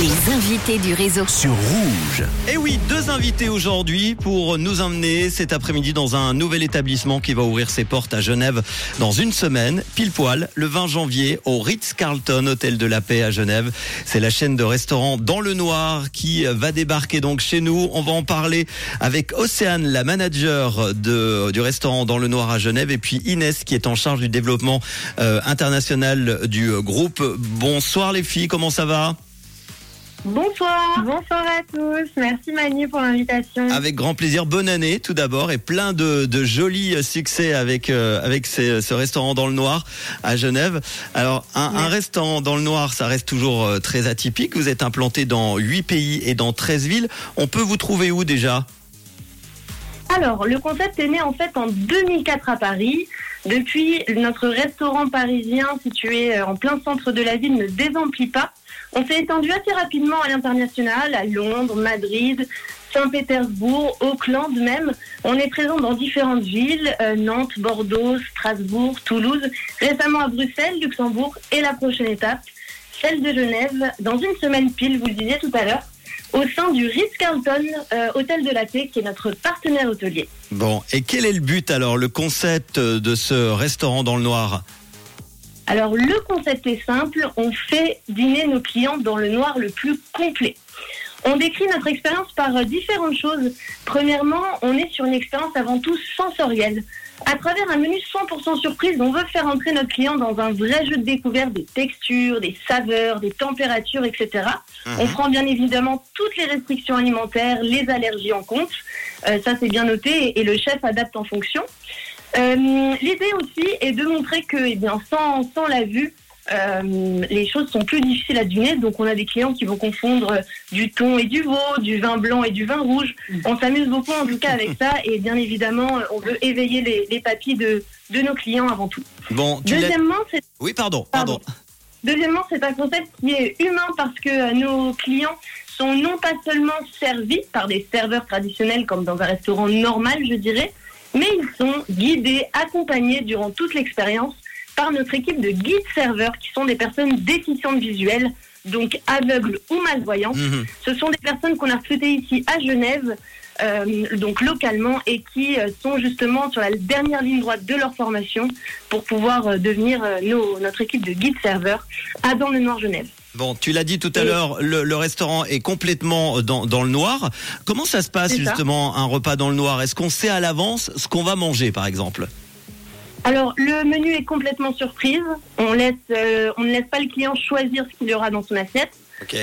Les invités du réseau. sur Rouge. Et oui, deux invités aujourd'hui pour nous emmener cet après-midi dans un nouvel établissement qui va ouvrir ses portes à Genève dans une semaine, pile poil, le 20 janvier, au Ritz-Carlton, hôtel de la paix à Genève. C'est la chaîne de restaurants Dans le Noir qui va débarquer donc chez nous. On va en parler avec Océane, la manager de, du restaurant Dans le Noir à Genève, et puis Inès qui est en charge du développement euh, international du groupe. Bonsoir les filles, comment ça va? Bonsoir. Bonsoir à tous. Merci Manu pour l'invitation. Avec grand plaisir. Bonne année tout d'abord et plein de, de jolis succès avec euh, avec ces- ce restaurant dans le noir à Genève. Alors un, un restaurant dans le noir, ça reste toujours euh, très atypique. Vous êtes implanté dans 8 pays et dans 13 villes. On peut vous trouver où déjà? Alors, le concept est né en fait en 2004 à Paris. Depuis, notre restaurant parisien situé euh, en plein centre de la ville ne désemplit pas. On s'est étendu assez rapidement à l'international, à Londres, Madrid, Saint-Pétersbourg, Auckland même. On est présent dans différentes villes, euh, Nantes, Bordeaux, Strasbourg, Toulouse, récemment à Bruxelles, Luxembourg et la prochaine étape, celle de Genève, dans une semaine pile, vous le disiez tout à l'heure, au sein du Ritz-Carlton euh, Hôtel de la Paix, qui est notre partenaire hôtelier. Bon, et quel est le but alors, le concept de ce restaurant dans le noir? Alors le concept est simple, on fait dîner nos clients dans le noir le plus complet. On décrit notre expérience par euh, différentes choses. Premièrement, on est sur une expérience avant tout sensorielle. À travers un menu 100% surprise, on veut faire entrer notre client dans un vrai jeu de découverte des textures, des saveurs, des températures, etc. On prend bien évidemment toutes les restrictions alimentaires, les allergies en compte. Euh, ça, c'est bien noté et le chef adapte en fonction. Euh, L'idée aussi est de montrer que, eh bien, sans, sans la vue, euh, les choses sont plus difficiles à deviner. Donc, on a des clients qui vont confondre du thon et du veau, du vin blanc et du vin rouge. On s'amuse beaucoup en tout cas avec ça. Et bien évidemment, on veut éveiller les, les papilles de, de nos clients avant tout. Bon, tu Deuxièmement, c'est Oui, pardon, pardon. Pardon. Deuxièmement, c'est un concept qui est humain parce que euh, nos clients sont non pas seulement servis par des serveurs traditionnels comme dans un restaurant normal, je dirais, mais ils sont guidés, accompagnés durant toute l'expérience par notre équipe de guides serveurs qui sont des personnes déficientes visuelles, donc aveugles ou malvoyantes. Mhm. Ce sont des personnes qu'on a recrutées ici à Genève, euh, donc localement, et qui euh, sont justement sur la dernière ligne droite de leur formation pour pouvoir euh, devenir nos- notre équipe de guides serveurs à Dans le Noir Genève. Bon, tu l'as dit tout à Oui. l'heure, le, le restaurant est complètement dans, dans le noir. Comment ça se passe ça. justement un repas dans le noir? Est-ce qu'on sait à l'avance ce qu'on va manger, par exemple? Alors, le menu est complètement surprise. On, laisse, euh, on ne laisse pas le client choisir ce qu'il y aura dans son assiette.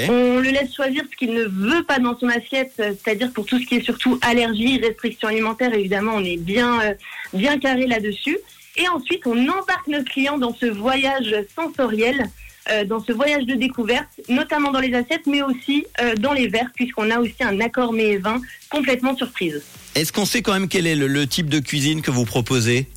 On le laisse choisir ce qu'il ne veut pas dans son assiette, euh, c'est-à-dire pour tout ce qui est surtout allergie, restrictions alimentaires, évidemment, on est bien, euh, bien carré là-dessus. Et ensuite, on embarque notre client dans ce voyage sensoriel, euh, dans ce voyage de découverte, notamment dans les assiettes, mais aussi euh, dans les verres, puisqu'on a aussi un accord mets et vin complètement surprise. Est-ce qu'on sait quand même quel est le, le type de cuisine que vous proposez?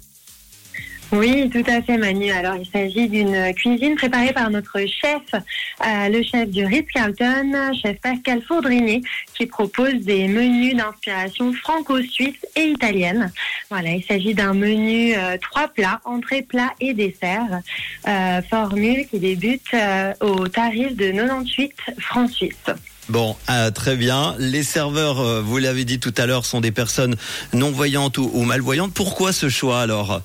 Oui, tout à fait, Manu. Alors, il s'agit d'une cuisine préparée par notre chef, euh, le chef du Ritz-Carlton, chef Pascal Faudrinier, qui propose des menus d'inspiration franco-suisse et italienne. Voilà, il s'agit d'un menu euh, trois plats, entrée, plat et dessert, euh, formule qui débute au tarif de 98 francs suisses. Bon, très bien. Les serveurs, vous l'avez dit tout à l'heure, sont des personnes non-voyantes ou malvoyantes. Pourquoi ce choix alors?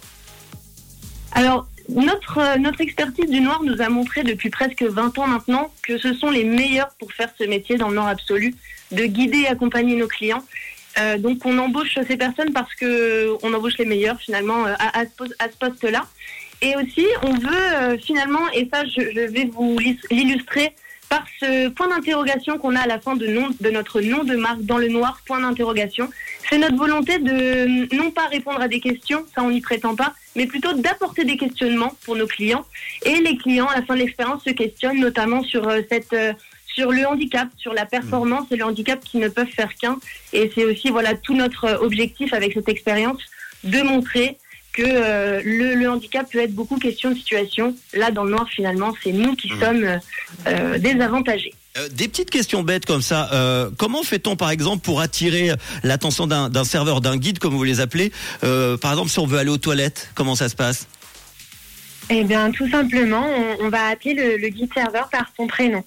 Alors, notre, euh, notre expertise du noir nous a montré depuis presque 20 ans maintenant que ce sont les meilleurs pour faire ce métier dans le noir absolu, de guider et accompagner nos clients. Euh, donc, on embauche ces personnes parce que on embauche les meilleurs finalement euh, à, ce poste-là. Et aussi, on veut euh, finalement, et ça, je, je vais vous l'illustrer par ce point d'interrogation qu'on a à la fin de, notre nom de marque dans le noir, point d'interrogation. C'est notre volonté de non pas répondre à des questions, ça on n'y prétend pas, mais plutôt d'apporter des questionnements pour nos clients. Et les clients, à la fin de l'expérience, se questionnent notamment sur euh, cette euh, sur le handicap, sur la performance et le handicap qui ne peuvent faire qu'un. Et c'est aussi voilà tout notre euh, objectif avec cette expérience de montrer que euh, le, le handicap peut être beaucoup question de situation. Là, dans le noir, finalement, c'est nous qui sommes euh, euh, désavantagés. Euh, Des petites questions bêtes comme ça. Comment fait-on par exemple pour attirer l'attention d'un serveur, d'un guide comme vous les appelez Par exemple, si on veut aller aux toilettes, comment ça se passe? Eh bien, tout simplement, on, on va appeler le, le guide serveur par son prénom.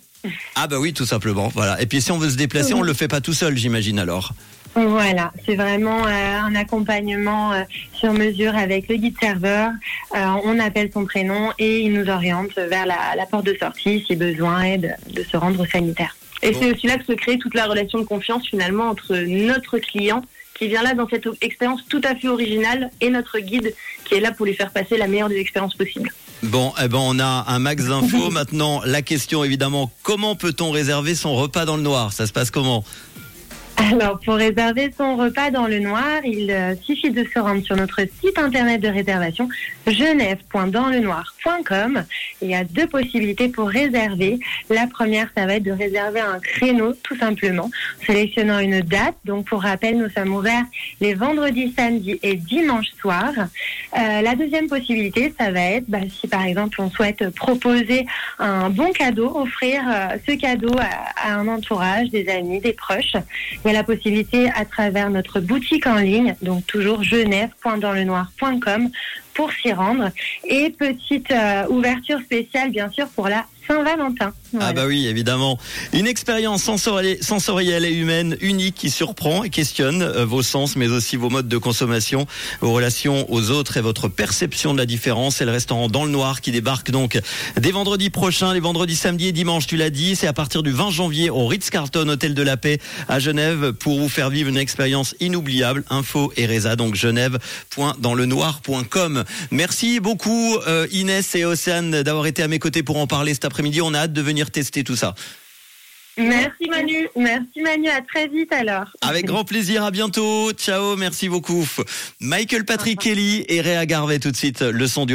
Ah bah oui, tout simplement. Voilà. Et puis si on veut se déplacer, on le fait pas tout seul, j'imagine alors. Voilà, c'est vraiment euh, un accompagnement euh, sur mesure avec le guide serveur. Euh, on appelle son prénom et il nous oriente vers la, la porte de sortie si besoin est de, de se rendre au sanitaire. Et Bon. c'est aussi là que se crée toute la relation de confiance finalement entre notre client qui vient là dans cette expérience tout à fait originale et notre guide qui est là pour lui faire passer la meilleure des expériences possibles. Bon, eh ben on a un max d'infos. Maintenant, la question évidemment, comment peut-on réserver son repas dans le noir? Ça se passe comment? Alors, pour réserver son repas dans le noir, il euh, suffit de se rendre sur notre site internet de réservation genève.danslenoir.com. Il y a deux possibilités pour réserver. La première, ça va être de réserver un créneau, tout simplement, en sélectionnant une date. Donc, pour rappel, nous sommes ouverts les vendredis, samedis et dimanches soirs. Euh, la deuxième possibilité, ça va être, bah, si par exemple on souhaite proposer un bon cadeau, offrir euh, ce cadeau à un entourage, des amis, des proches. La possibilité à travers notre boutique en ligne, donc toujours genève.danslenoir.com pour s'y rendre. Et petite euh, ouverture spéciale, bien sûr, pour la Saint-Valentin. Ah bah oui, évidemment. Une expérience sensorielle, et humaine unique qui surprend et questionne euh, vos sens, mais aussi vos modes de consommation, vos relations aux autres et votre perception de la différence. C'est le restaurant Dans le Noir qui débarque donc dès vendredi prochain, les vendredis, samedis et dimanches, tu l'as dit. C'est à partir du 20 janvier au Ritz-Carlton, Hôtel de la Paix à Genève pour vous faire vivre une expérience inoubliable. Info et Reza, donc genève.danslenoir.com. Merci beaucoup euh, Inès et Océane d'avoir été à mes côtés pour en parler cet après-midi. On a hâte de venir tester tout ça. Merci Manu. Merci Manu. À très vite alors. Avec grand plaisir, à bientôt. Ciao, merci beaucoup. Michael Patrick Kelly et Réa Garvey tout de suite, le son du